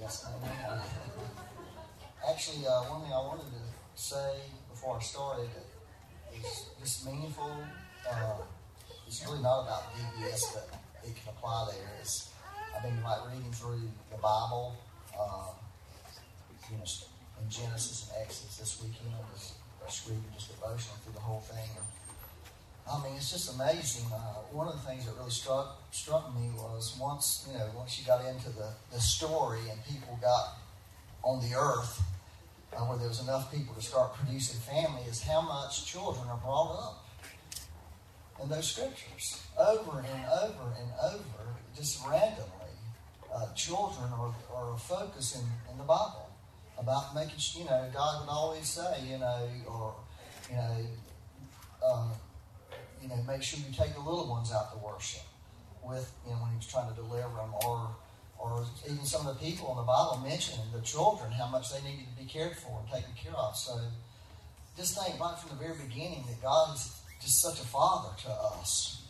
Yes. Actually, uh, one thing I wanted to say before I started is this meaningful. Uh, it's really not about VBS, but it can apply there. It's, I've been like reading through the Bible, uh, you know, in Genesis and Exodus this weekend. I I was reading just devotional through the whole thing. I mean, it's just amazing. Uh, one of the things that really struck struck me was once you know once you got into the, the story and people got on the earth uh, where there was enough people to start producing family, is how much children are brought up in those scriptures over and over and over, just randomly. Uh, children are, are a focus in, in the Bible about making you know God would always say you know or you know. Uh, you know, make sure you take the little ones out to worship with, you know, when he was trying to deliver them, or, or even some of the people in the Bible mentioning the children, how much they needed to be cared for and taken care of. So just think right from the very beginning that God is just such a father to us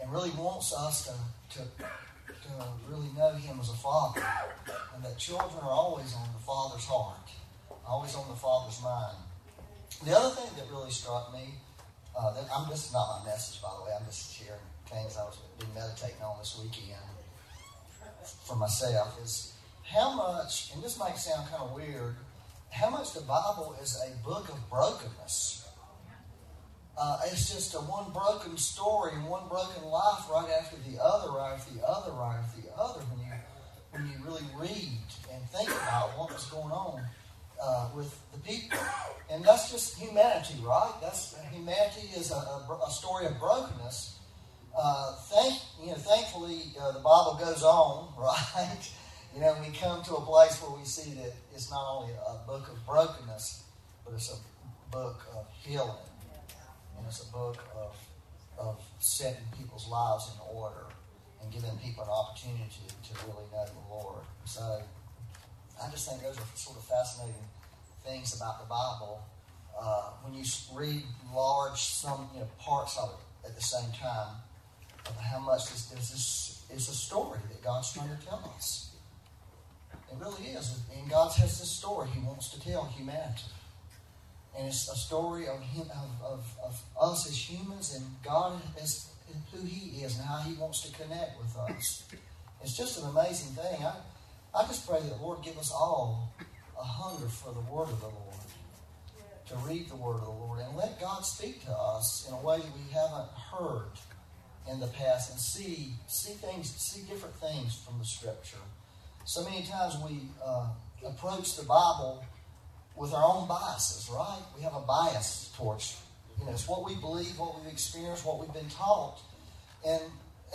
and really wants us to, to, to really know him as a father. And that children are always on the father's heart, always on the father's mind. The other thing that really struck me uh, I'm just not my message, by the way. I'm just sharing things I was been meditating on this weekend for myself. Is how much, and this might sound kind of weird, how much the Bible is a book of brokenness. Uh, it's just a one broken story and one broken life right after the other, right after the other, right after the other. When you when you really read and think about what was going on uh, with the people. And that's just humanity, right? That's humanity is a, a, a story of brokenness. Uh, thank you know, thankfully uh, the Bible goes on, right? You know, we come to a place where we see that it's not only a book of brokenness, but it's a book of healing, and it's a book of of setting people's lives in order and giving people an opportunity to, to really know the Lord. So I just think those are sort of fascinating things about the Bible. Uh, when you read large some you know, parts of it at the same time, of how much this, this is a story that God's trying to tell us. It really is. And God has this story He wants to tell humanity. And it's a story of, him, of, of, of us as humans and God as who He is and how He wants to connect with us. It's just an amazing thing. I, I just pray that Lord give us all a hunger for the Word of the Lord, to read the Word of the Lord, and let God speak to us in a way that we haven't heard in the past, and see see things, see different things from the Scripture. So many times we uh, approach the Bible with our own biases, right? We have a bias towards, you know, it's what we believe, what we've experienced, what we've been taught, and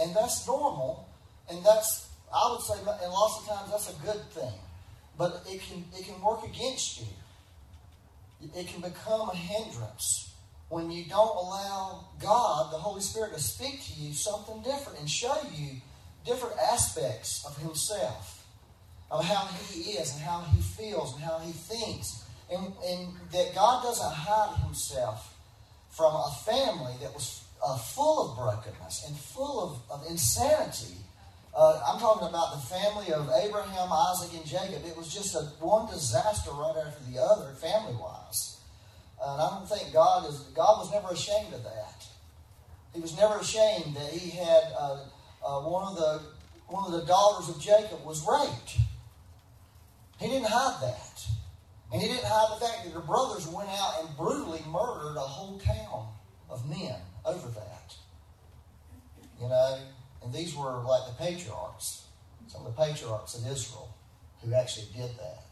and that's normal, and that's I would say, and lots of times that's a good thing, but it can it can work against you. It can become a hindrance when you don't allow God, the Holy Spirit, to speak to you something different and show you different aspects of Himself, of how He is and how He feels and how He thinks, and, and that God doesn't hide Himself from a family that was uh, full of brokenness and full of, of insanity uh, I'm talking about the family of Abraham, Isaac, and Jacob. It was just a one disaster right after the other, family wise. And I don't think God is. God was never ashamed of that. He was never ashamed that he had uh, uh, one of the one of the daughters of Jacob was raped. He didn't hide that, and he didn't hide the fact that her brothers went out and brutally murdered a whole town of men over that. You know, and these were like the patriarchs, some of the patriarchs of Israel who actually did that.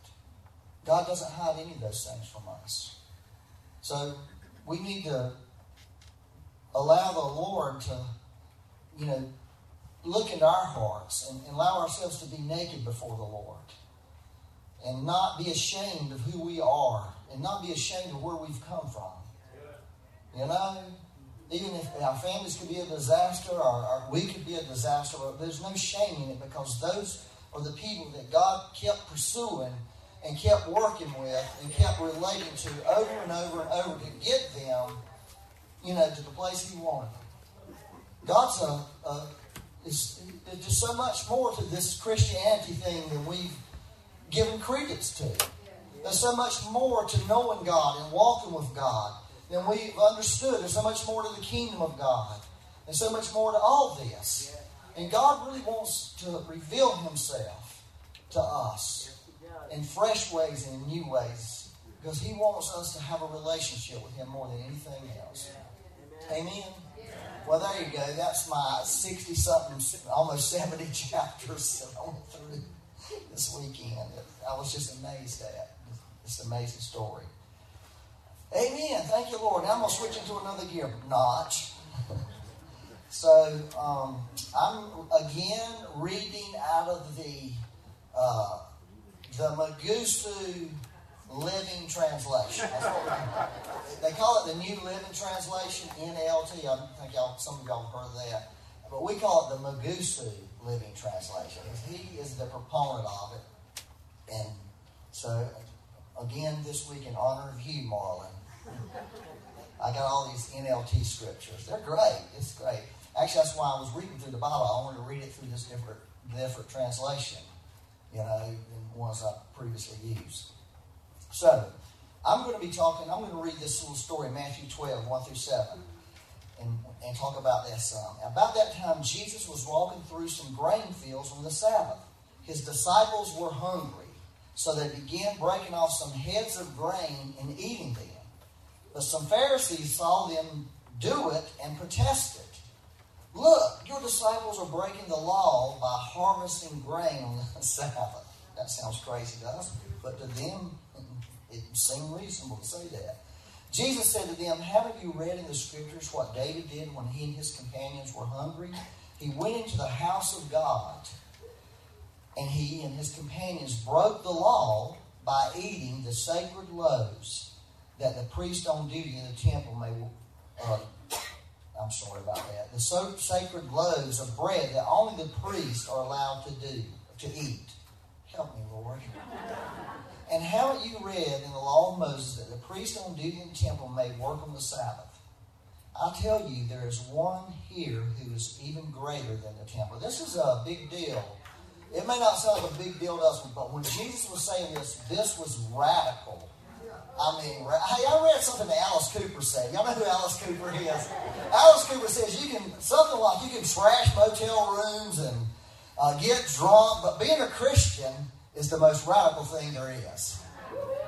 God doesn't hide any of those things from us. So we need to allow the Lord to, you know, look into our hearts and, and allow ourselves to be naked before the Lord. And not be ashamed of who we are and not be ashamed of where we've come from. You know? Even if our families could be a disaster or, or, we could be a disaster, there's no shame in it because those are the people that God kept pursuing and kept working with and kept relating to over and over and over to get them, you know, to the place He wanted them. God's a, a is, just so much more to this Christianity thing than we've given credence to. There's so much more to knowing God and walking with God than we've understood. There's so much more to the kingdom of God. And so much more to all this. And God really wants to reveal Himself to us in fresh ways and in new ways because He wants us to have a relationship with Him more than anything else. Amen. Well, there you go. That's my 60 something, almost 70 chapters that I went through this weekend. I was just amazed at. An amazing story. Amen. Thank you, Lord. Now I'm going to switch into another gear notch. so um, I'm again reading out of the uh, the Magusu Living Translation. they call it the New Living Translation, NLT. I think y'all, some of y'all have heard of that. But we call it the Magusu Living Translation. He is the proponent of it. And so, again, this week in honor of you, Marlon, I got all these NLT scriptures. They're great. It's great. Actually, that's why I was reading through the Bible. I wanted to read it through this different, different translation, you know, than ones I previously used. So, I'm going to be talking, I'm going to read this little story, Matthew 12, 1 through 7, and, and talk about that some. Um, about that time, Jesus was walking through some grain fields on the Sabbath. His disciples were hungry, so they began breaking off some heads of grain and eating them. But some Pharisees saw them do it and protested. Look, your disciples are breaking the law by harvesting grain on the Sabbath. That sounds crazy to us, but to them, it seemed reasonable to say that. Jesus said to them, Haven't you read in the scriptures what David did when he and his companions were hungry? He went into the house of God, and he and his companions broke the law by eating the sacred loaves that the priest on duty in the temple may. Uh, I'm sorry about that. The so sacred loaves of bread that only the priests are allowed to do to eat. Help me, Lord. And haven't you read in the law of Moses that the priest on duty in the temple may work on the Sabbath? I tell you, there is one here who is even greater than the temple. This is a big deal. It may not sound like a big deal to us, but when Jesus was saying this, this was radical. I mean, hey, I read something that Alice Cooper said. Y'all know who Alice Cooper is? Alice Cooper says you can, something like you can trash motel rooms and uh, get drunk, but being a Christian is the most radical thing there is.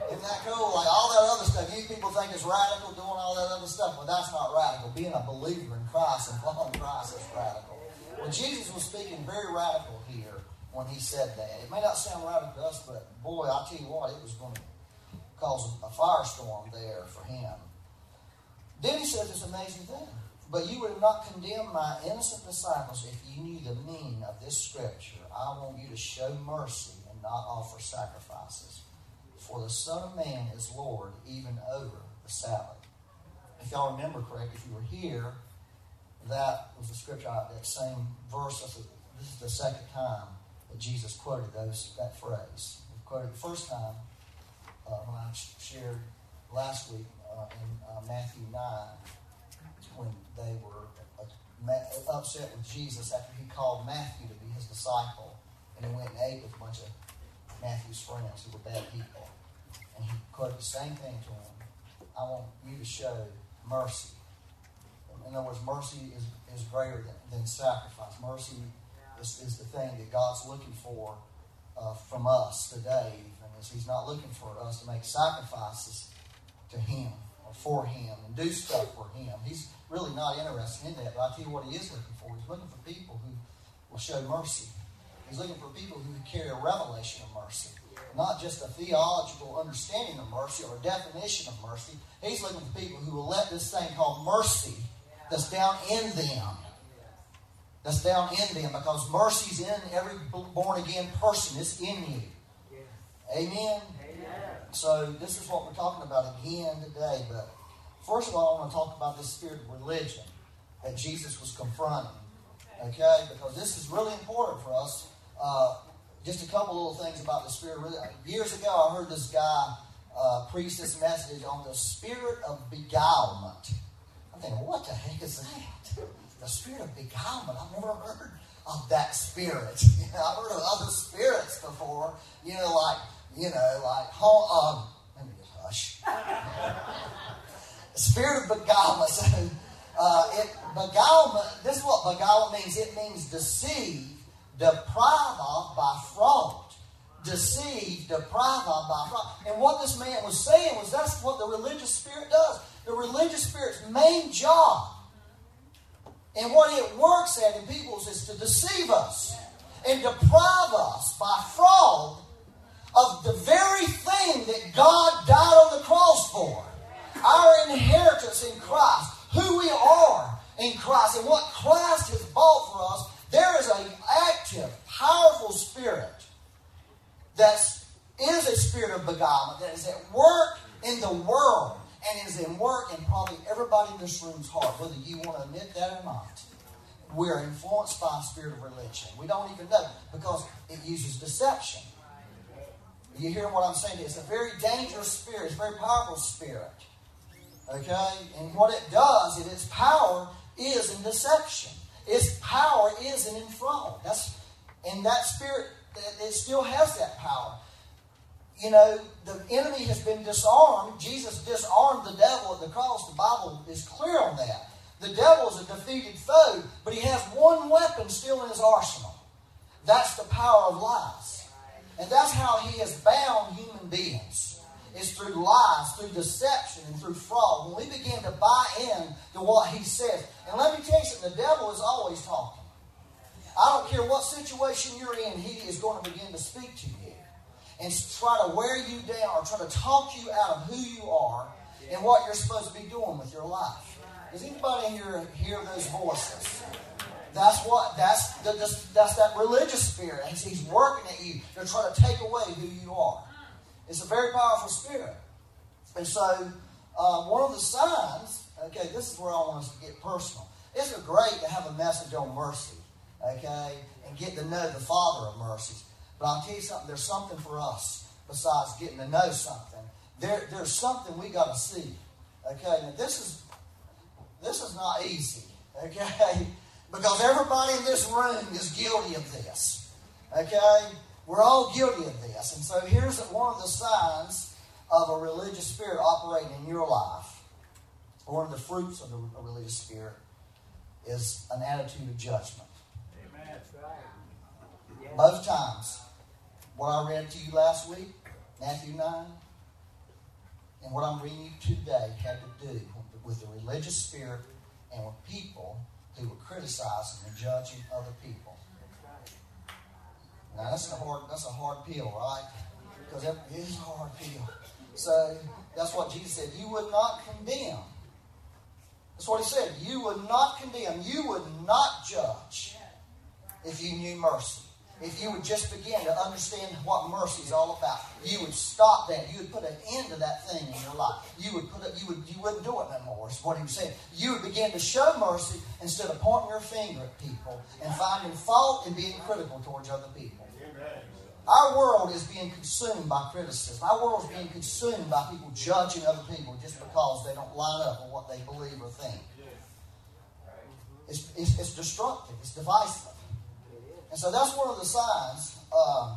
Isn't that cool? Like all that other stuff, you people think is radical doing all that other stuff, but that's not radical. Being a believer in Christ and following Christ is radical. Well, Jesus was speaking very radical here when he said that. It may not sound radical to us, but boy, I tell you what, it was going to cause a firestorm there for him. Then he said this amazing thing. But you would not condemn my innocent disciples if you knew the meaning of this scripture. I want you to show mercy and not offer sacrifices. For the Son of Man is Lord even over the Sabbath. If y'all remember correct, if you were here, that was the scripture, that same verse. This is the second time that Jesus quoted those that phrase. He quoted the first time uh, when I shared last week uh, in uh, Matthew 9 when they were uh, upset with Jesus after he called Matthew to be his disciple. And he went and ate with a bunch of Matthew's friends who were bad people. And he quoted the same thing to him. I want you to show mercy. In other words, mercy is, is greater than, than sacrifice. Mercy is, is the thing that God's looking for uh, from us today he's not looking for us to make sacrifices to him or for him and do stuff for him. He's really not interested in that. But I tell you what he is looking for. He's looking for people who will show mercy. He's looking for people who carry a revelation of mercy. Not just a theological understanding of mercy or a definition of mercy. He's looking for people who will let this thing called mercy that's down in them that's down in them because mercy's in every born again person. It's in you. Amen? Amen. So this is what we're talking about again today. But first of all, I want to talk about this spirit of religion that Jesus was confronting. Okay? Because this is really important for us. Uh, just a couple little things about the spirit of religion. Years ago, I heard this guy uh, preach this message on the spirit of beguilement. I'm thinking, what the heck is that? The spirit of beguilement. I've never heard of that spirit. You know, I've heard of other spirits before. You know, like you know, like um, let me just hush. spirit of beguilement. So, uh, it beguilement. This is what beguilement means. It means deceive, deprive of by fraud. Deceive, deprive of by fraud. And what this man was saying was that's what the religious spirit does. The religious spirit's main job and what it works at in people's is to deceive us and deprive us by fraud of the very thing that God died on the cross for. Our inheritance in Christ, who we are in Christ, and what Christ has bought for us. There is an active, powerful spirit that is a spirit of beguilement that is at work in the world and is in work in probably everybody in this room's heart, whether you want to admit that or not. We're influenced by a spirit of religion. We don't even know because it uses deception. You hear what I'm saying? It's a very dangerous spirit. It's a very powerful spirit. Okay? And what it does, in its power is in deception. Its power is in fraud. That's and that spirit it still has that power you know, the enemy has been disarmed. Jesus disarmed the devil at the cross. The Bible is clear on that. The devil is a defeated foe, but he has one weapon still in his arsenal. That's the power of lies. And that's how he has bound human beings. Is through lies, through deception, and through fraud. When we begin to buy in to what he says. And let me tell you something, the devil is always talking. I don't care what situation you're in, he is going to begin to speak to you and try to wear you down or try to talk you out of who you are and what you're supposed to be doing with your life. Does anybody here hear those voices? That's what that's the, that's that religious spirit. He's, he's working at you. They're trying to take away who you are. It's a very powerful spirit. And so, uh, one of the signs. Okay, this is where I want us to get personal. It's great to have a message on mercy. Okay, and get to know the Father of mercies. But I'll tell you something, there's something for us besides getting to know something. There, there's something we got to see. Okay, now this is this is not easy. Okay, because everybody in this room is guilty of this. Okay, we're all guilty of this, and so here's one of the signs of a religious spirit operating in your life. One of the fruits of a religious spirit is an attitude of judgment. Amen. Both times what I read to you last week, Matthew 9, and what I'm reading you today had to do with the religious spirit and with people who were criticizing and judging other people. Now that's a hard that's a hard pill, right? Because it is a hard pill. So that's what Jesus said. You would not condemn. That's what he said. You would not condemn. You would not judge if you knew mercy if you would just begin to understand what mercy is all about, you would stop that. You would put an end to that thing in your life. You would put you would you wouldn't do it no more, is what he was saying. You would begin to show mercy instead of pointing your finger at people and finding fault and being critical towards other people. Our world is being consumed by criticism. Our world is being consumed by people judging other people just because they don't line up with what they believe or think. It's, it's, it's destructive. It's divisive. And so that's one of the signs. Uh,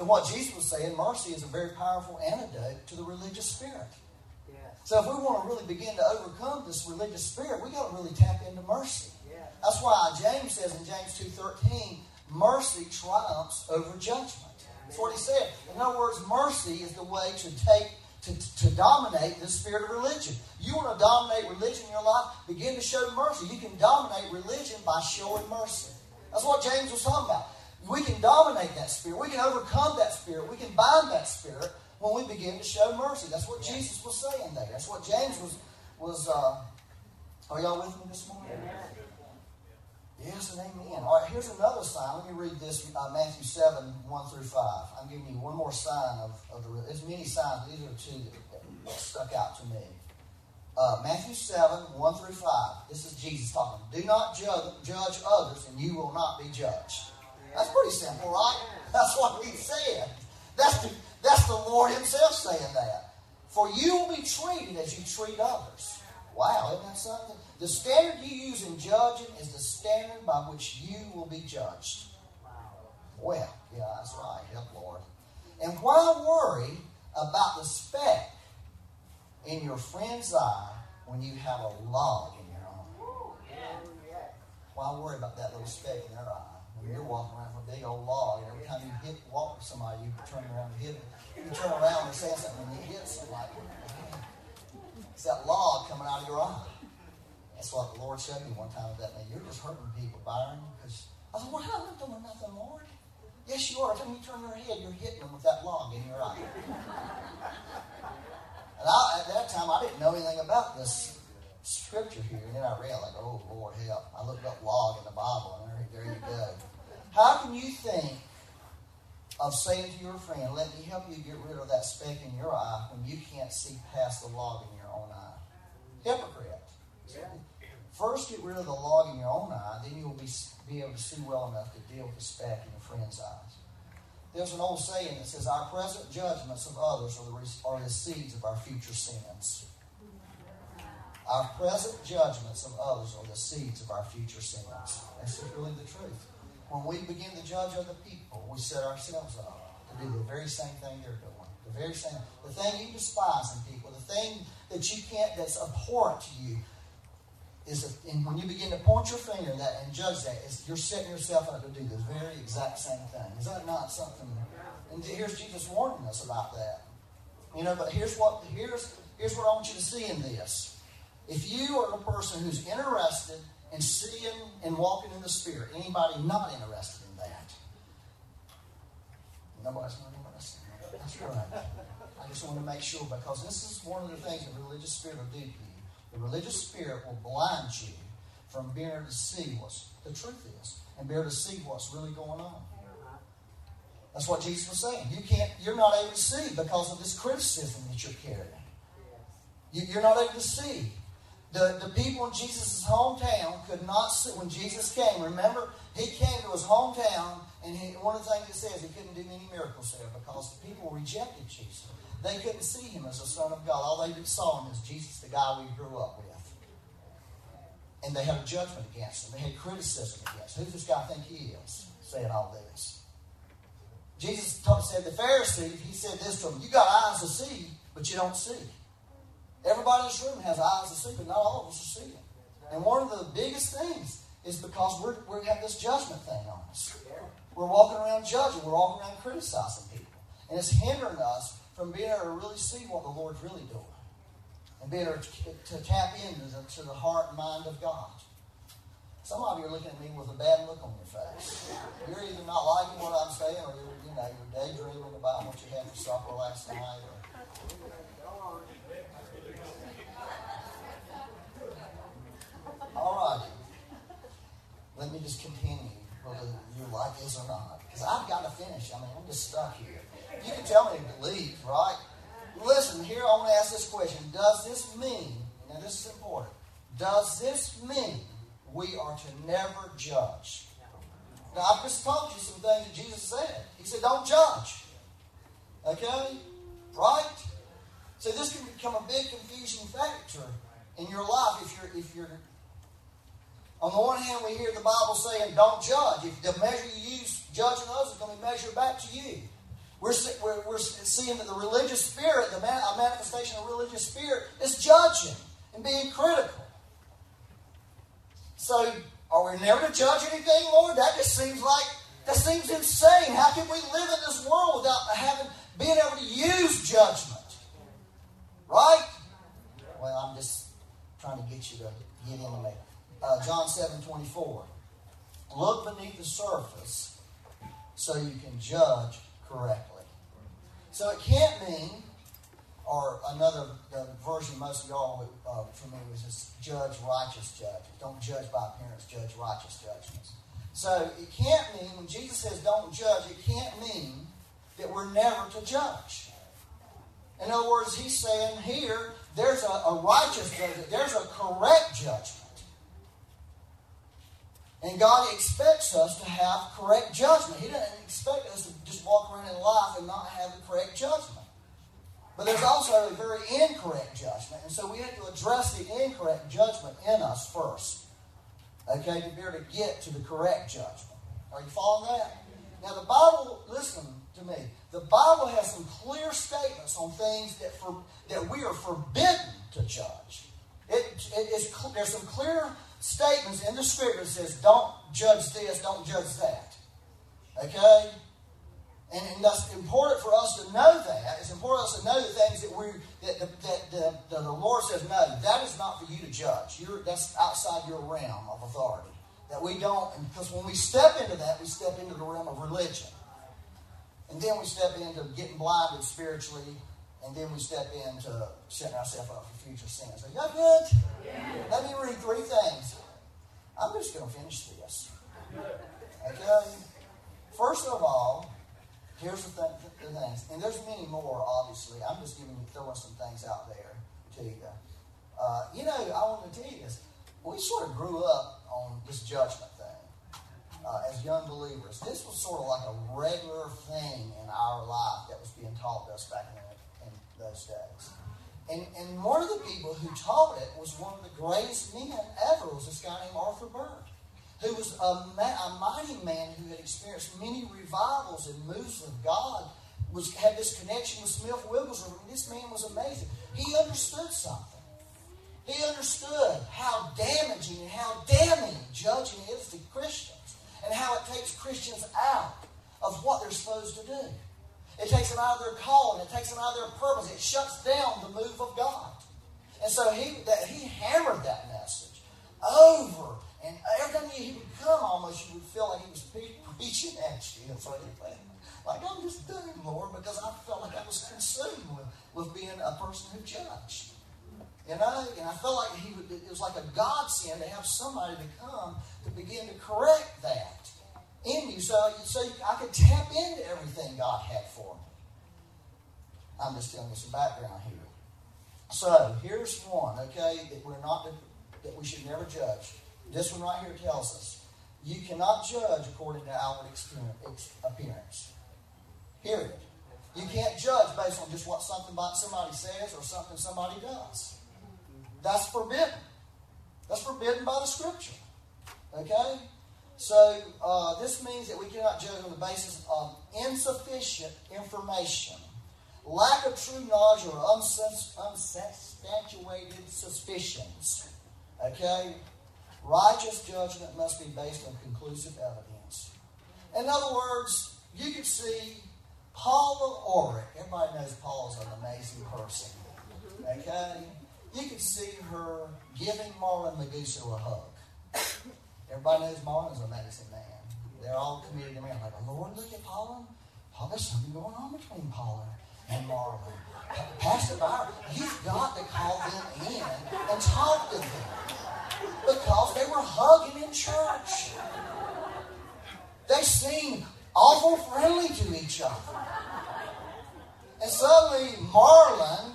and what Jesus was saying, mercy is a very powerful antidote to the religious spirit. So if we want to really begin to overcome this religious spirit, we got to really tap into mercy. That's why James says in James 2.13, mercy triumphs over judgment. That's what he said. In other words, mercy is the way to take to, to dominate the spirit of religion. You want to dominate religion in your life? Begin to show mercy. You can dominate religion by showing mercy. That's what James was talking about. We can dominate that spirit. We can overcome that spirit. We can bind that spirit when we begin to show mercy. That's what Jesus was saying there. That's what James was was. Uh, are y'all with me this morning? Yes and amen. All right, here's another sign. Let me read this uh, Matthew 7, 1 through 5. I'm giving you one more sign of, of the. There's many signs, these are two that, that stuck out to me uh, Matthew 7, 1 through 5. This is Jesus talking. Do not judge, judge others, and you will not be judged. That's pretty simple, right? That's what he said. That's the, that's the Lord himself saying that. For you will be treated as you treat others. Wow, isn't that something? The standard you use in judging is the standard by which you will be judged. Wow. Well, yeah, that's right. Help, Lord. And why worry about the speck in your friend's eye when you have a log in your own? Why worry about that little speck in their eye when you're walking around with a big old log and every time you hit walk with somebody, you turn around and hit them. You turn around and say something and you hit somebody. It's that log coming out of your eye. That's what the Lord showed me one time that man, you're just hurting people, Byron. Because I said, Well, I'm not doing nothing, Lord. Yes, you are. Every time you turn your head, you're hitting them with that log in your eye. And I, at that time, I didn't know anything about this scripture here. And then I read, like, oh, Lord, help. I looked up log in the Bible, and there, there you go. How can you think of saying to your friend, let me help you get rid of that speck in your eye when you can't see past the log in your own eye? Hypocrite. First, get rid of the log in your own eye, then you'll be, be able to see well enough to deal with the speck in your friend's eyes. There's an old saying that says, Our present judgments of others are the, are the seeds of our future sins. Our present judgments of others are the seeds of our future sins. That's really the truth. When we begin to judge other people, we set ourselves up to do the very same thing they're doing. The very same, the thing you despise in people, the thing that you can't, that's abhorrent to you, is if, and when you begin to point your finger at that and judge that, you're setting yourself up to do the very exact same thing. Is that not something? And here's Jesus warning us about that. You know, but here's what here's here's what I want you to see in this. If you are a person who's interested in seeing and walking in the Spirit, anybody not interested in that? Nobody's not interested. In that. That's right. I just want to make sure because this is one of the things that religious spirit will do. The religious spirit will blind you from being able to see what the truth is and be able to see what's really going on. That's what Jesus was saying. You can't, you're not able to see because of this criticism that you're carrying. You, are not able to see. The, the people in Jesus' hometown could not see when Jesus came. Remember, he came to his hometown, and he, one of the things it says, he couldn't do any miracles there because the people rejected Jesus. They couldn't see him as a son of God. All they saw him as Jesus, the guy we grew up with. And they had a judgment against him. They had criticism against him. Who does this guy think he is saying all this? Jesus said the Pharisees, he said this to them, you got eyes to see, but you don't see. Everybody in this room has eyes to see, but not all of us are seeing. And one of the biggest things is because we're, we have this judgment thing on us. We're walking around judging. We're walking around criticizing people. And it's hindering us from being able to really see what the Lord's really doing and being able to, tap into the, to the heart and mind of God. Some of you are looking at me with a bad look on your face. You're either not liking what I'm saying or you're, you know, you're daydreaming about what you had for supper last night. Or... All right. Let me just continue, whether you like this or not. Because I've got to finish. I mean, I'm just stuck here. You can tell me to leave, right? Listen, here I want to ask this question. Does this mean, now this is important, does this mean we are to never judge? Now, I've just told you some things that Jesus said. He said, don't judge. Okay? Right? So this can become a big confusing factor in your life if you're if you're on the one hand we hear the Bible saying don't judge. If the measure you use judging others is going to be measured back to you. We're, we're, we're seeing that the religious spirit, the man, a manifestation of religious spirit, is judging and being critical. So, are we never to judge anything, Lord? That just seems like, that seems insane. How can we live in this world without having, being able to use judgment? Right? Well, I'm just trying to get you to get into me. Uh, John 7 24. Look beneath the surface so you can judge correctly. So it can't mean, or another version most of y'all are uh, familiar with is judge righteous judgments. Don't judge by appearance, judge righteous judgments. So it can't mean, when Jesus says don't judge, it can't mean that we're never to judge. In other words, he's saying here, there's a, a righteous judgment, there's a correct judgment. And God expects us to have correct judgment. He doesn't expect us to just walk around in life and not have the correct judgment. But there's also a very incorrect judgment. And so we have to address the incorrect judgment in us first. Okay, to be able to get to the correct judgment. Are you following that? Now, the Bible, listen to me, the Bible has some clear statements on things that, for, that we are forbidden to judge. It, it is, there's some clear statements in the Scripture that says, don't judge this, don't judge that. Okay? And, and that's important for us to know that. It's important for us to know the things that we that, that, that, that, the Lord says, no, that is not for you to judge. You're, that's outside your realm of authority. That we don't, because when we step into that, we step into the realm of religion. And then we step into getting blinded spiritually, and then we step into setting ourselves up for future sins. Are y'all good? Yeah. Let me read three things. I'm just going to finish this. Okay? First of all, here's the, th- the things, and there's many more, obviously. I'm just giving throwing some things out there to you. Uh, you know, I want to tell you this. We sort of grew up on this judgment thing uh, as young believers. This was sort of like a regular thing in our life that was being taught to us back in, in those days. And, and one of the people who taught it was one of the greatest men ever, was this guy named Arthur Burt who was a, a mighty man who had experienced many revivals and moves of God, was had this connection with Smith Wigglesworth. This man was amazing. He understood something. He understood how damaging and how damning judging is to Christians and how it takes Christians out of what they're supposed to do. It takes them out of their calling. It takes them out of their purpose. It shuts down the move of God. And so he, that, he hammered that message over and every time he would come, almost you would feel like he was preaching at you. That's what he Like, I'm just doing, Lord, because I felt like I was consumed with, with being a person who judged. You know, and I felt like he would, it was like a godsend to have somebody to come to begin to correct that in you so, so I could tap into everything God had for me. I'm just telling you some background here. So here's one, okay, that we're not that we should never judge. This one right here tells us you cannot judge according to outward appearance. Period. You can't judge based on just what something somebody says or something somebody does. That's forbidden. That's forbidden by the scripture. Okay? So, uh, this means that we cannot judge on the basis of insufficient information, lack of true knowledge, or unsubstantiated suspicions. Okay? Righteous judgment must be based on conclusive evidence. In other words, you can see Paula Oric. Everybody knows Paula's an amazing person. Okay? You can see her giving Marlon Maguso a hug. Everybody knows Marlon's an amazing man. They're all committed to marriage. Like, Lord, look at Paula. Paula, there's something going on between Paula and Marlon. Pastor Byron, you've got to call them in and talk to them because they were hugging in church. They seemed awful friendly to each other. And suddenly, Marlon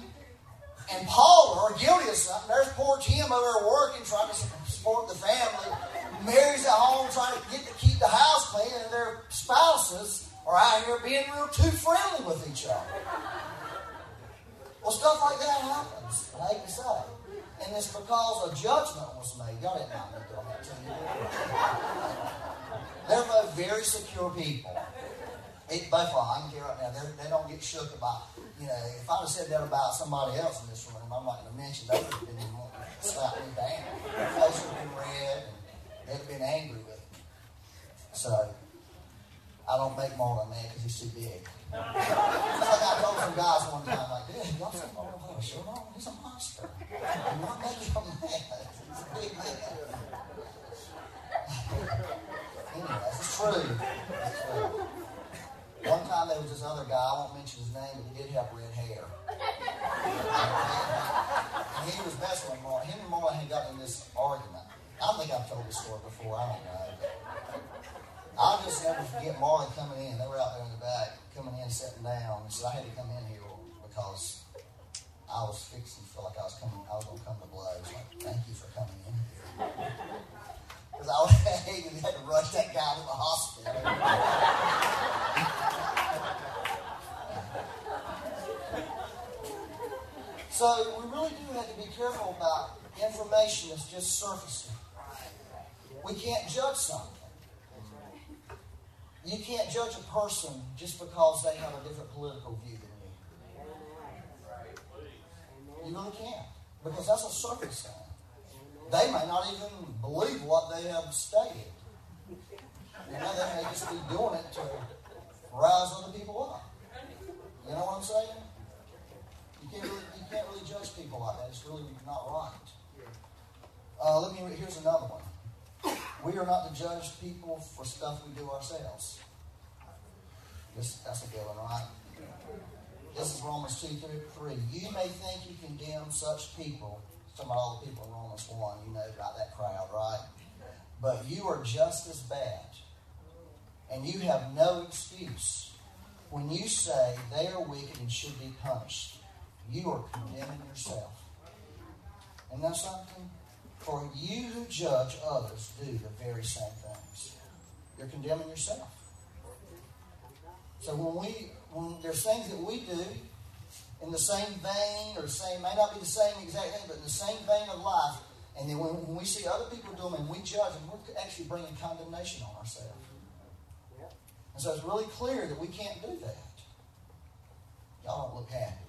and Paula are guilty of something. There's poor Tim over there working, trying to support the family. Mary's at home trying to get to keep the house clean, and their spouses are out here being real too friendly with each other. Well, stuff like that happens, I hate to say. And it's because a judgment was made. Y'all didn't know me that to you. They're both very secure people. It, both of them, I can tell right now, they don't get shook about, you know, if I'd have said that about somebody else in this room, I'm not going to mention, they would have been slap me down. Their face would have been red, and have been angry with me. So, I don't make Marlon mad because he's too big. like I told some guys one time, like, dude, y'all say Marlon Hush, you know, oh, he's a monster. I'm not making him mad. He's a big man. anyway, it's true. It's true. One time there was this other guy, I won't mention his name, but he did have red hair. and he was messing with Marlon. Him and Marlon had gotten in this argument. I think I've told this story before, I don't know. I'll just never forget Marlon coming in. They were out there in the back, coming in, sitting down. So I had to come in here because I was fixing to feel like I was coming, I was to come to blows. Like, thank you for coming in here. Because I was hated had to rush that guy to the hospital. So we really do have to be careful about information that's just surfacing. We can't judge something. You can't judge a person just because they have a different political view than you. You really can't. Because that's a circumstance. They may not even believe what they have stated. You know, they may just be doing it to rise other people up. You know what I'm saying? You can't really, you can't really judge people like that. It's really not right. Uh, let me. Here's another one. We are not to judge people for stuff we do ourselves. This, that's a good one, right? This is Romans 2 through 3. You may think you condemn such people, some of all the people in Romans 1, you know about that crowd, right? But you are just as bad. And you have no excuse when you say they are wicked and should be punished. You are condemning yourself. And that's something? For you who judge others do the very same things. You're condemning yourself. So when we when there's things that we do in the same vein or same may not be the same exact thing, but in the same vein of life, and then when, when we see other people do them and we judge them, we're actually bringing condemnation on ourselves. And so it's really clear that we can't do that. Y'all don't look happy.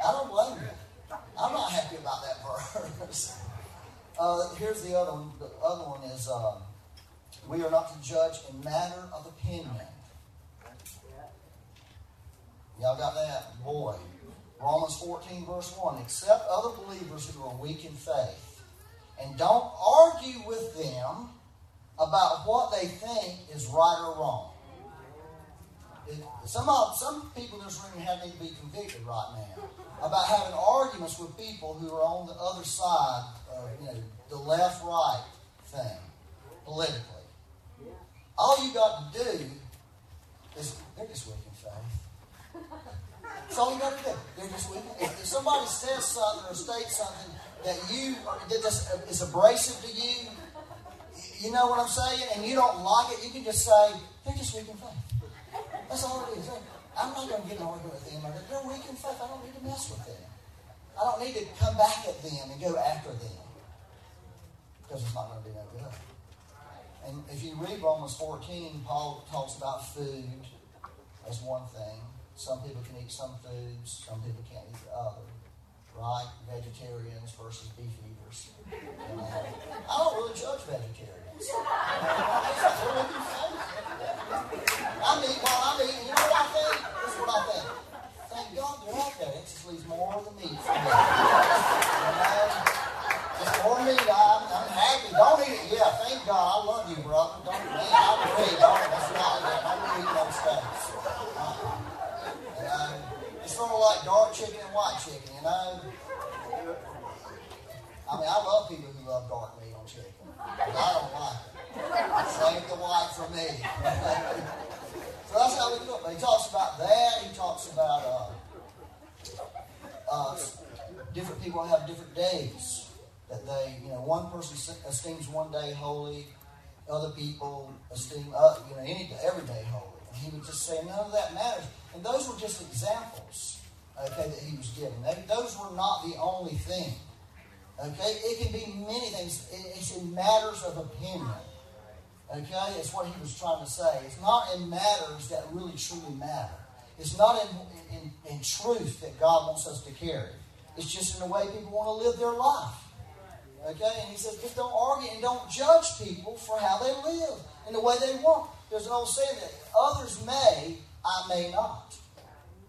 I don't blame you. I'm not happy about that verse. Uh, here's the other one. The other one is uh, we are not to judge in matter of opinion. Y'all got that? Boy. Romans 14, verse 1. Accept other believers who are weak in faith. And don't argue with them about what they think is right or wrong. Some, some people in this room have need to be convicted right now about having arguments with people who are on the other side of you know, the left right thing politically. All you got to do is they're just weak in faith. That's all you got to do. They're just weak. If, if somebody says something or states something that you that is abrasive to you, you know what I'm saying, and you don't like it, you can just say they're just weak in faith. That's all it is. I'm not going to get an argument with them. They're weak in faith. I don't need to mess with them. I don't need to come back at them and go after them because it's not going to be no good. And if you read Romans 14, Paul talks about food as one thing. Some people can eat some foods, some people can't eat the other. Right? Vegetarians versus beef eaters. I don't really judge vegetarians. I mean, while I'm eating, you know what I think? This is what I think. Thank God they're like that. It just leaves more of the meat for me. You know? Just more meat. I'm, I'm happy. Don't eat it. Yeah, thank God. I love you, brother. Don't man, I agree. Don't, that's not that. I don't eat those steaks. Uh, you know? It's sort of like dark chicken and white chicken, you know? I mean, I love people who love dark meat on chicken. But I don't like it. Save the white for me. So that's how we do it. But he talks about that. He talks about uh, uh, people have different days that they, you know, one person esteems one day holy, other people esteem, uh, you know, any every day holy. And he would just say none of that matters. And those were just examples, okay, that he was giving. They, those were not the only thing. Okay, it can be many things. It's in matters of opinion. Okay? It's what he was trying to say. It's not in matters that really truly matter. It's not in, in, in truth that God wants us to carry. It's just in the way people want to live their life. Okay? And he says, just don't argue and don't judge people for how they live and the way they want. There's an old saying that others may, I may not.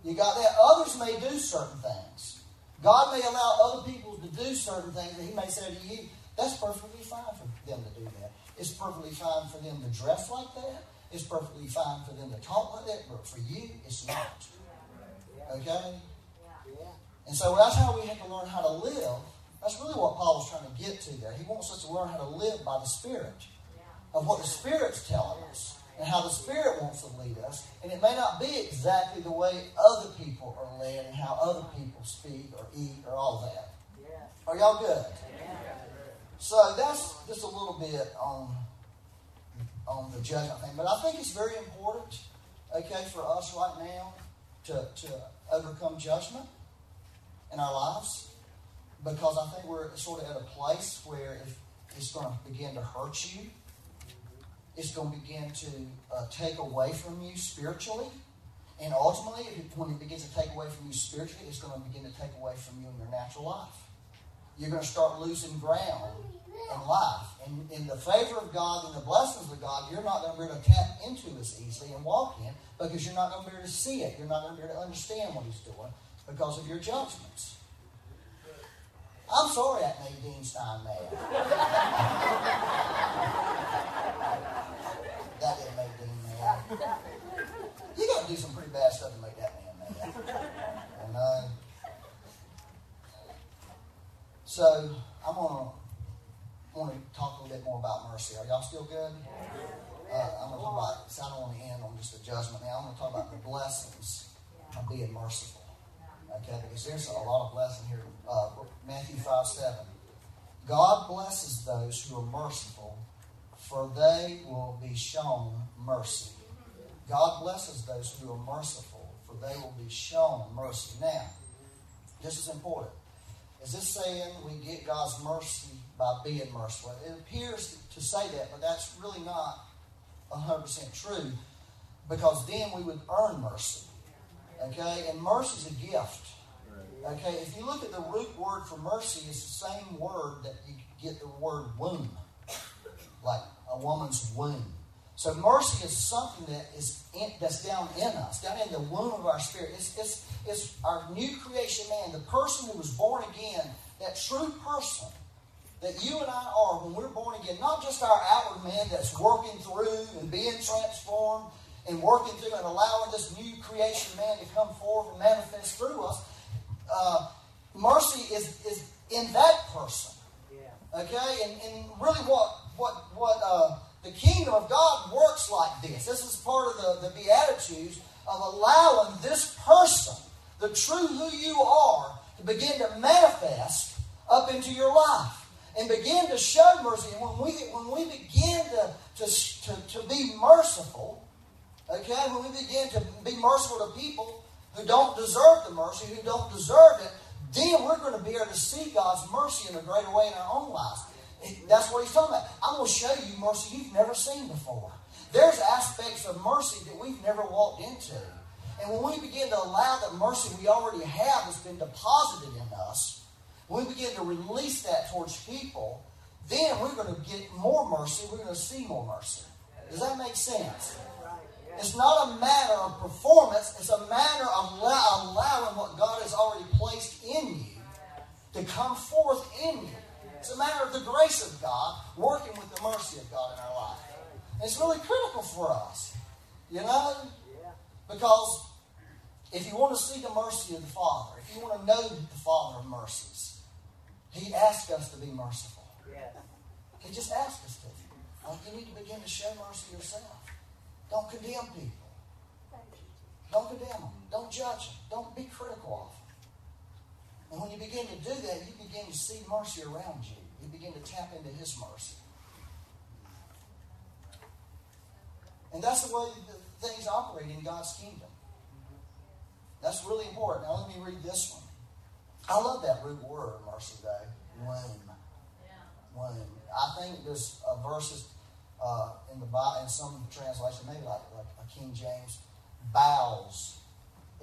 You got that? Others may do certain things. God may allow other people to do certain things that He may say to you, that's perfectly fine for them to do that. It's perfectly fine for them to dress like that. It's perfectly fine for them to talk like that. But for you, it's not. Okay? And so that's how we have to learn how to live. That's really what Paul was trying to get to there. He wants us to learn how to live by the Spirit, of what the Spirit's telling us, and how the Spirit wants to lead us. And it may not be exactly the way other people are led and how other people speak or eat or all that. Are y'all good? So that's just a little bit on on the judgment thing. But I think it's very important, okay, for us right now to, to overcome judgment. In our lives because I think we're sort of at a place where if it's going to begin to hurt you, it's going to begin to uh, take away from you spiritually. And ultimately, when it begins to take away from you spiritually, it's going to begin to take away from you in your natural life. You're going to start losing ground in life. And in the favor of God and the blessings of God, you're not going to be able to tap into as easily and walk in because you're not going to be able to see it. You're not going to be able to understand what He's doing because of your judgments. I'm sorry that made Dean Stein mad. that didn't make Dean mad. You got to do some pretty bad stuff to make that man mad. And uh, so I'm gonna want to talk a little bit more about mercy. Are y'all still good? Uh, I'm gonna talk about. So I don't want to end on just a judgment. Now I'm gonna talk about the blessings of being merciful. Okay, because there's a lot of blessing here. Uh, Matthew 5 7. God blesses those who are merciful, for they will be shown mercy. God blesses those who are merciful, for they will be shown mercy. Now, this is important. Is this saying we get God's mercy by being merciful? It appears to say that, but that's really not 100% true because then we would earn mercy. Okay? And mercy is a gift. Okay? If you look at the root word for mercy, it's the same word that you get the word womb. Like a woman's womb. So mercy is something that is in, that's down in us, down in the womb of our spirit. It's, it's, it's our new creation man, the person who was born again, that true person that you and I are when we're born again. Not just our outward man that's working through and being transformed and working through and allowing this new creation man to come forth and manifest through us. Uh, mercy is, is in that person. Okay? And, and really what what what uh, the kingdom of God works like this. This is part of the, the Beatitudes of allowing this person, the true who you are, to begin to manifest up into your life and begin to show mercy. And when we, when we begin to, to, to, to be merciful, Okay? When we begin to be merciful to people who don't deserve the mercy, who don't deserve it, then we're going to be able to see God's mercy in a greater way in our own lives. That's what he's talking about. I'm going to show you mercy you've never seen before. There's aspects of mercy that we've never walked into. And when we begin to allow the mercy we already have that's been deposited in us, when we begin to release that towards people, then we're going to get more mercy. We're going to see more mercy. Does that make sense? It's not a matter of performance, it's a matter of allowing what God has already placed in you to come forth in you. It's a matter of the grace of God working with the mercy of God in our life. And it's really critical for us, you know? Because if you want to see the mercy of the Father, if you want to know the Father of mercies, He asks us to be merciful. He just asks us to. You need to begin to show mercy yourself. Don't condemn people. Don't condemn them. Don't judge them. Don't be critical of them. And when you begin to do that, you begin to see mercy around you. You begin to tap into His mercy. And that's the way the things operate in God's kingdom. That's really important. Now, let me read this one. I love that root word, mercy day. Womb. Womb. I think there's a verses uh, in the in some translation, maybe like, like a King James, bowels.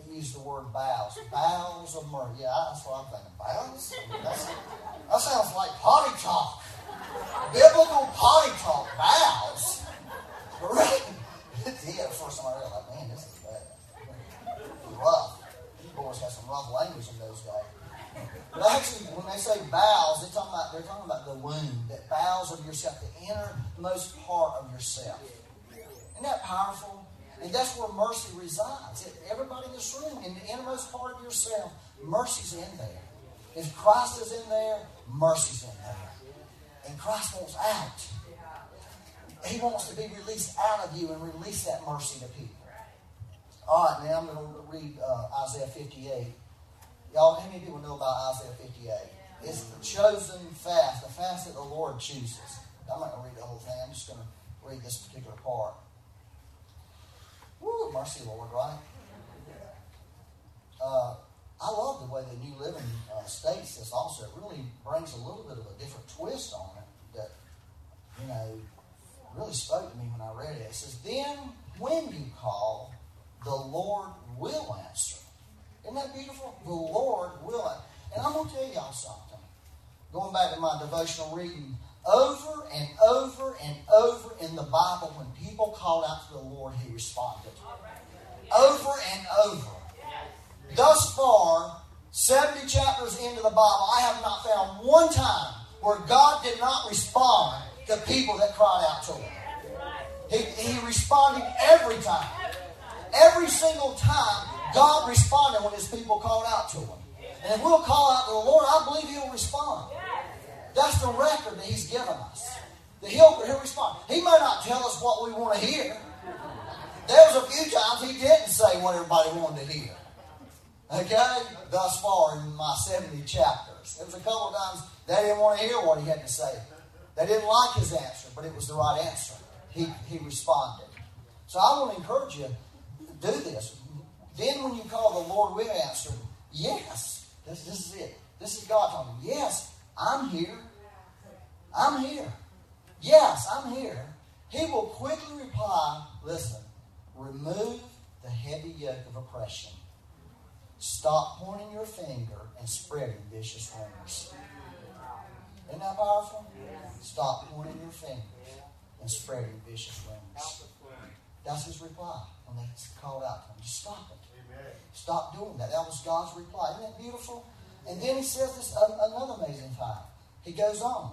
He used the word bowels. Bowels of mercy. Yeah, that's what I'm thinking. Bowels? That's, that sounds like potty talk. Biblical potty talk. Bowels. Right? yeah, time I realized, man, this is bad. Rough. These boys have some rough language in those days. But actually, when they say bowels, they're talking about they're talking about the womb, that bowels of yourself, the innermost part of yourself. Isn't that powerful? And that's where mercy resides. Everybody in this room, in the innermost part of yourself, mercy's in there. If Christ is in there, mercy's in there. And Christ wants out. He wants to be released out of you and release that mercy to people. All right, now I'm going to read uh, Isaiah 58. Y'all, how many people know about Isaiah 58? It's the chosen fast, the fast that the Lord chooses. I'm not going to read the whole thing. I'm just going to read this particular part. Woo, mercy, Lord, right? Uh, I love the way the New Living uh, states this also, it really brings a little bit of a different twist on it that, you know, really spoke to me when I read it. It says, Then when you call, the Lord will answer. Isn't that beautiful? The Lord will answer. And I'm going to tell y'all something. Going back to my devotional reading, over and over and over in the Bible, when people called out to the Lord, He responded. Over and over. Thus far, 70 chapters into the Bible, I have not found one time where God did not respond to people that cried out to Him. He, he responded every time. Every single time, God responded when His people called out to Him. And if we'll call out to the Lord, I believe He'll respond. That's the record that He's given us. That He'll, he'll respond. He may not tell us what we want to hear. There was a few times He didn't say what everybody wanted to hear. Okay? Thus far in my 70 chapters. There was a couple of times they didn't want to hear what He had to say. They didn't like His answer, but it was the right answer. He, he responded. So I want to encourage you, do this. Then when you call the Lord will answer, yes. This, this is it. This is God talking. Yes, I'm here. I'm here. Yes, I'm here. He will quickly reply, listen, remove the heavy yoke of oppression. Stop pointing your finger and spreading vicious rumors. Isn't that powerful? Stop pointing your finger and spreading vicious rumors. That's his reply when they called out to him. Just stop it. Stop doing that. That was God's reply. Isn't that beautiful? And then he says this um, another amazing time. He goes on.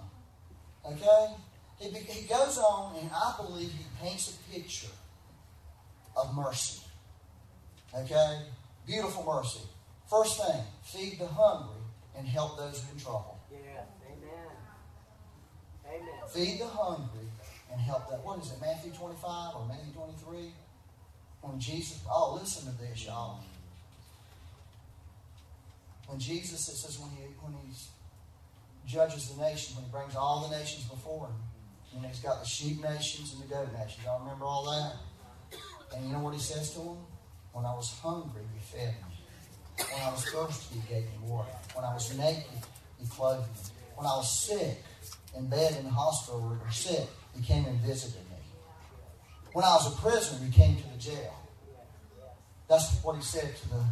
Okay? He, he goes on, and I believe he paints a picture of mercy. Okay? Beautiful mercy. First thing, feed the hungry and help those in trouble. Yeah. Amen. Amen. Feed the hungry and help that. What is it, Matthew 25 or Matthew 23? When Jesus, oh, listen to this, y'all. When Jesus, it says when he when he judges the nation, when he brings all the nations before him, and he's got the sheep nations and the goat nations. Y'all remember all that? And you know what he says to them? When I was hungry, you fed me. When I was thirsty, you gave me water. When I was naked, you clothed me. When I was sick, in bed in the hospital or sick, you came and visited. When I was a prisoner, you came to the jail. That's what he said to the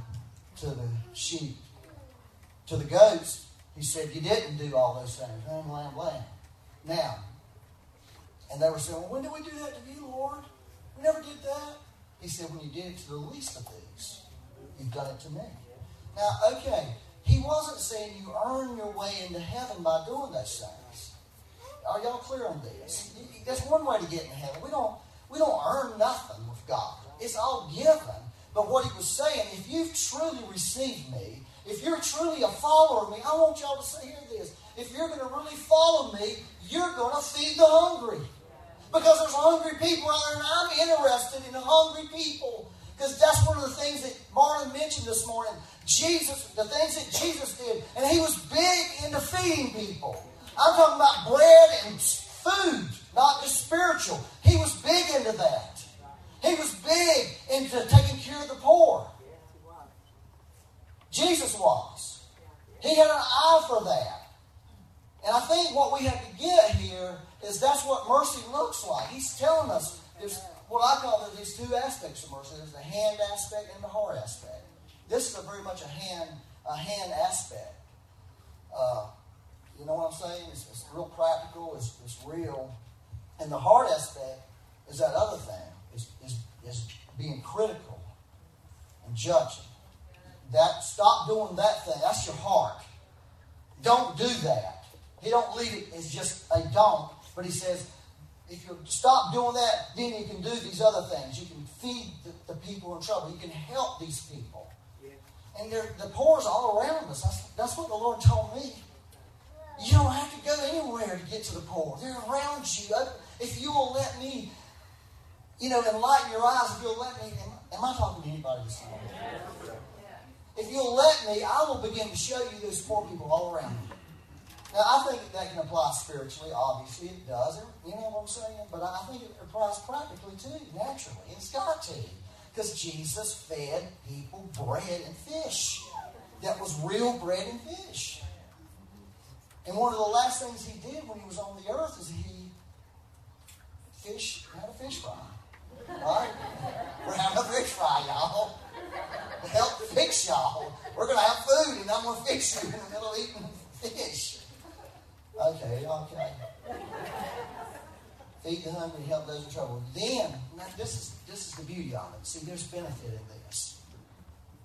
to the sheep. To the goats, he said, You didn't do all those things. Lamb, lamb, lamb. Now, and they were saying, Well, when did we do that to you, Lord? We never did that. He said, When you did it to the least of these, you've done it to me. Now, okay, he wasn't saying you earn your way into heaven by doing those things. Are y'all clear on this? That's one way to get into heaven. We don't we don't earn nothing with God. It's all given. But what he was saying, if you've truly received me, if you're truly a follower of me, I want y'all to say, hear this. If you're going to really follow me, you're going to feed the hungry. Because there's hungry people out there, and I'm interested in hungry people. Because that's one of the things that Marlon mentioned this morning. Jesus, the things that Jesus did. And he was big into feeding people. I'm talking about bread and food, not just spiritual. He was big into that. He was big into taking care of the poor. Jesus was. He had an eye for that. And I think what we have to get here is that's what mercy looks like. He's telling us there's what I call these two aspects of mercy. There's the hand aspect and the heart aspect. This is a very much a hand a hand aspect. Uh, you know what I'm saying? It's, it's real practical. It's, it's real. And the heart aspect is that other thing. Is, is, is being critical and judging. That stop doing that thing. That's your heart. Don't do that. He don't leave it as just a don't, but he says, if you stop doing that, then you can do these other things. You can feed the, the people in trouble. You can help these people. And the poor is all around us. That's, that's what the Lord told me. You don't have to go anywhere to get to the poor. They're around you. If you will let me, you know, enlighten your eyes, if you'll let me, am, am I talking to anybody this morning? If you'll let me, I will begin to show you those poor people all around you. Now, I think that can apply spiritually. Obviously, it does. You know what I'm saying? But I think it applies practically too, naturally. It's got to. Because Jesus fed people bread and fish. that was real bread and fish. And one of the last things he did when he was on the earth is he fish had a fish fry. Right? We're having a fish fry, y'all. To help fix y'all. We're gonna have food fix you in the middle eating fish. Okay, okay. Feed the hungry, help those in trouble. Then, this is this is the beauty of it. See, there's benefit in this.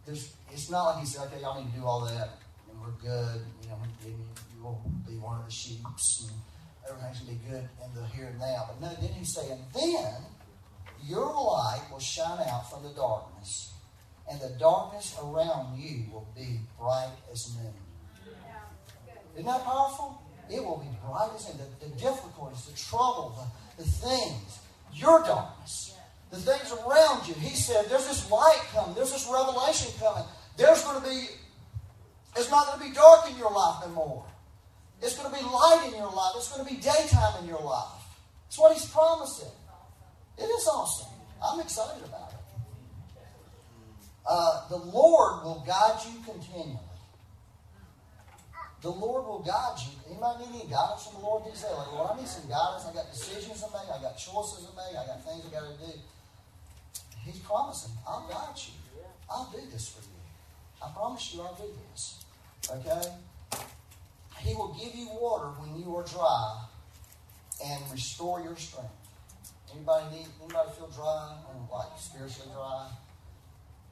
There's, it's not like he said, okay, y'all need to do all that, and we're good. You know, you, you will be one of the sheep, and everything's gonna be good in the here and now. But no, then he's saying, then your light will shine out from the darkness, and the darkness around you will be bright as noon. Isn't that powerful? It will be bright as noon. The, the difficulties, the trouble, the, the things, your darkness, the things around you. He said, There's this light coming, there's this revelation coming. There's going to be, it's not going to be dark in your life anymore. It's going to be light in your life. It's going to be daytime in your life. It's what He's promising. It is awesome. I'm excited about it. Uh, the Lord will guide you continually. The Lord will guide you. Anybody need any guidance from the Lord these days? Like, Lord, I need some guidance. I got decisions to make. I got choices to make. I got things I got to do. He's promising, I'll guide you. I'll do this for you. I promise you I'll do this. Okay? He will give you water when you are dry and restore your strength. Anybody need anybody feel dry or like spiritually dry?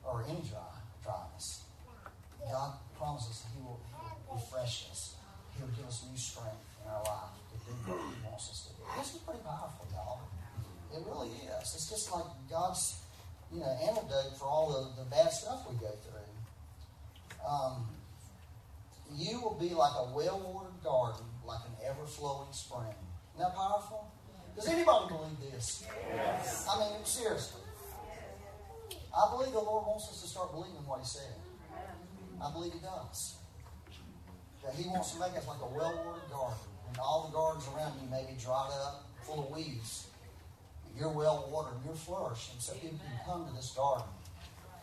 Or any dry dryness? God promises He will refresh us. He'll give us new strength in our life to do what He wants us to do. This is pretty powerful, y'all. It really is. It's just like God's you know, antidote for all the, the bad stuff we go through. Um, you will be like a well watered garden, like an ever flowing spring. Isn't that powerful? Does anybody believe this? Yes. I mean, seriously. I believe the Lord wants us to start believing what He said. I believe He does. That He wants to make us like a well watered garden, and all the gardens around you may be dried up, full of weeds you're well watered, you're flourishing, so people can come to this garden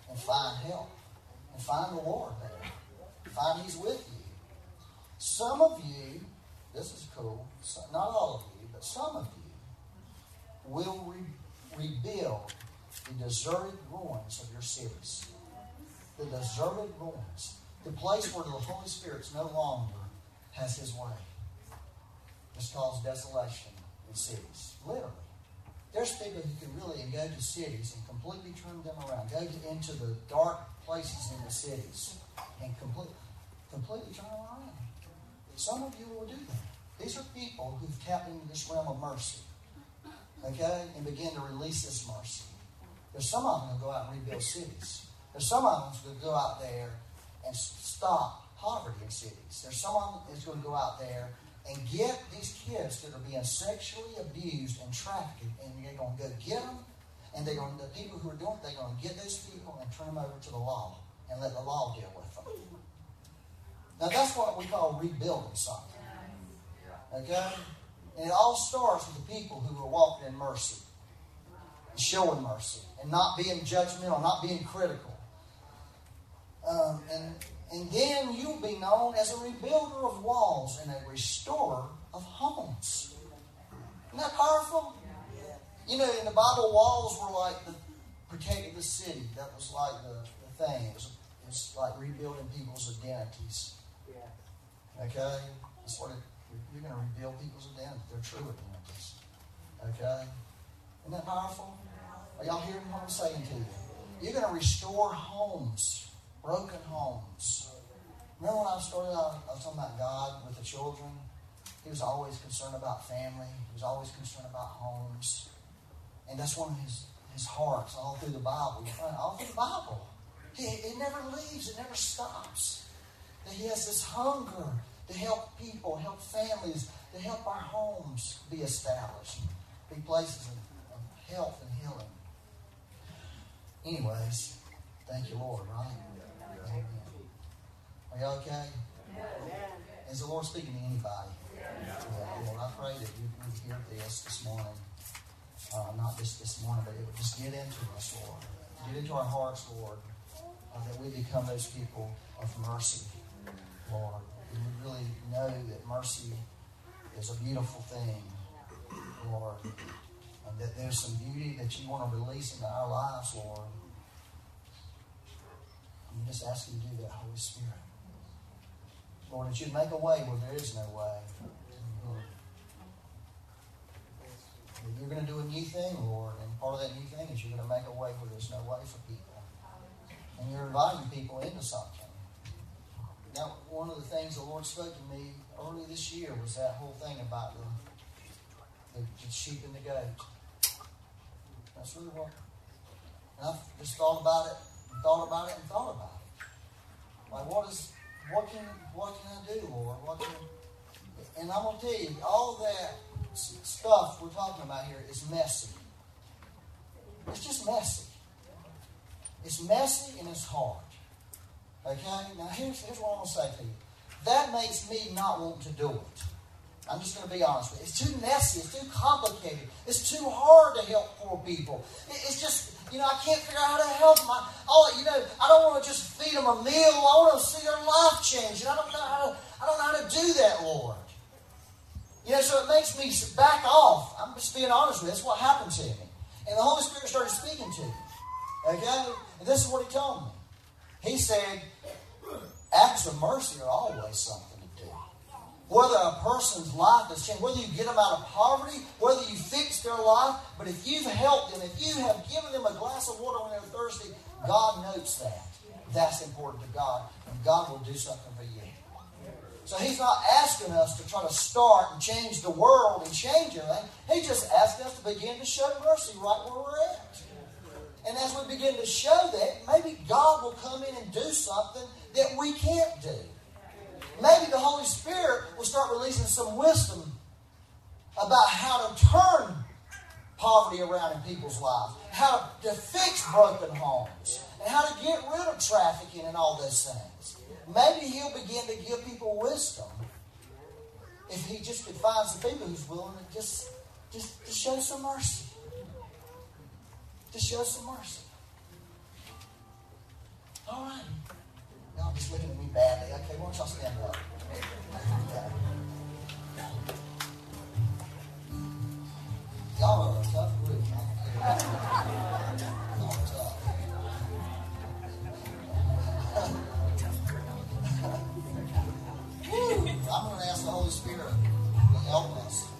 and find help and find the Lord there. Find He's with you. Some of you, this is cool, not all of you, but some of you will re- rebuild the deserted ruins of your cities. The deserted ruins. The place where the Holy Spirit no longer has His way. This causes desolation in cities. Literally. There's people who can really go to cities and completely turn them around. Go to, into the dark places in the cities and complete, completely turn around. Some of you will do that. These are people who've tapped into this realm of mercy. Okay? And begin to release this mercy. There's some of them that go out and rebuild cities. There's some of them who go out there and stop poverty in cities. There's some of them who's going to go out there and get these kids that are being sexually abused and trafficked, and they're going to go get them, and they're going to, the people who are doing it, they're going to get those people and turn them over to the law and let the law deal with them. Now that's what we call rebuilding something. Okay? And it all starts with the people who are walking in mercy, showing mercy, and not being judgmental, not being critical. Um, and and then you'll be known as a rebuilder of walls and a restorer of homes. Isn't that powerful? You know, in the Bible, walls were like the protected the city. That was like the, the thing. It was, it was like rebuilding people's identities. Okay? That's what it, you're going to rebuild people's identities, their true identities. Okay? Isn't that powerful? Are y'all hearing what I'm saying to you? You're going to restore homes broken homes. Remember when I started out, I was talking about God with the children? He was always concerned about family. He was always concerned about homes. And that's one of his, his hearts all through the Bible. All through the Bible. He, it never leaves. It never stops. That he has this hunger to help people, help families, to help our homes be established, be places of health and healing. Anyways, thank you, Lord, right? Are you okay? Is the Lord speaking to anybody? Yeah. Lord, I pray that you would hear this this morning. Uh, not just this morning, but it would just get into us, Lord. Get into our hearts, Lord. uh, that we become those people of mercy, Lord. And we really know that mercy is a beautiful thing, Lord. And that there's some beauty that you want to release into our lives, Lord. We just ask you to do that, Holy Spirit. Lord, that you'd make a way where there is no way. You're going to do a new thing, Lord, and part of that new thing is you're going to make a way where there's no way for people. And you're inviting people into something. Now, one of the things the Lord spoke to me early this year was that whole thing about the, the, the sheep and the goat. That's really what. And I've just thought about it, and thought about it, and thought about it. Like, what is, what can, what can I do, Lord? What can, and I'm gonna tell you, all that stuff we're talking about here is messy. It's just messy. It's messy and it's hard. Okay? Now, here's, here's what I'm to say to you. That makes me not want to do it. I'm just going to be honest with you. It's too messy. It's too complicated. It's too hard to help poor people. It's just, you know, I can't figure out how to help them. I, oh, you know, I don't want to just feed them a meal. I want to see their life change. And I don't know how to, I don't know how to do that, Lord. You know, so it makes me back off. I'm just being honest with you. That's what happened to me. And the Holy Spirit started speaking to me. Okay? And this is what He told me. He said, acts of mercy are always something. Whether a person's life has changed, whether you get them out of poverty, whether you fix their life, but if you've helped them, if you have given them a glass of water when they're thirsty, God notes that. That's important to God, and God will do something for you. So he's not asking us to try to start and change the world and change everything. He just asked us to begin to show mercy right where we're at. And as we begin to show that, maybe God will come in and do something that we can't do. Maybe the Holy Spirit will start releasing some wisdom about how to turn poverty around in people's lives, how to fix broken homes, and how to get rid of trafficking and all those things. Maybe he'll begin to give people wisdom if he just could find some people who's willing to just, just to show some mercy. To show some mercy. All right. Y'all just looking at me badly. Okay, why don't y'all stand up? Y'all are a tough group. Y'all are tough. I'm going to ask the Holy Spirit to help us.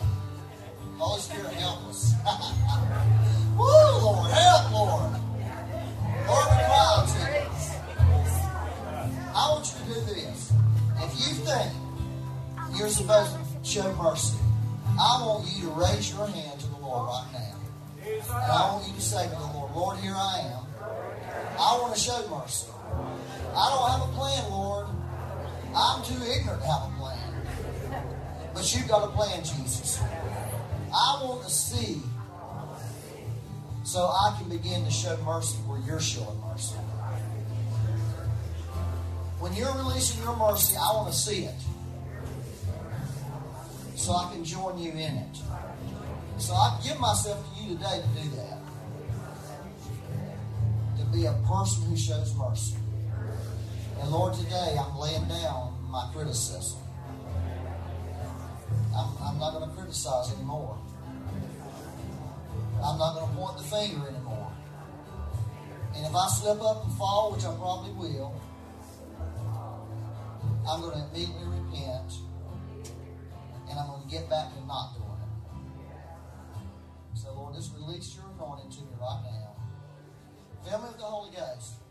Show mercy, I want you to raise your hand to the Lord right now. And I want you to say to the Lord, Lord, here I am. I want to show mercy. I don't have a plan, Lord. I'm too ignorant to have a plan. But you've got a plan, Jesus. I want to see so I can begin to show mercy where you're showing mercy. When you're releasing your mercy, I want to see it. So I can join you in it. So I give myself to you today to do that. To be a person who shows mercy. And Lord, today I'm laying down my criticism. I'm, I'm not going to criticize anymore. I'm not going to point the finger anymore. And if I slip up and fall, which I probably will, I'm going to immediately repent and I'm going to get back to not doing it. So, Lord, just release your anointing to me right now. Fill me with the Holy Ghost.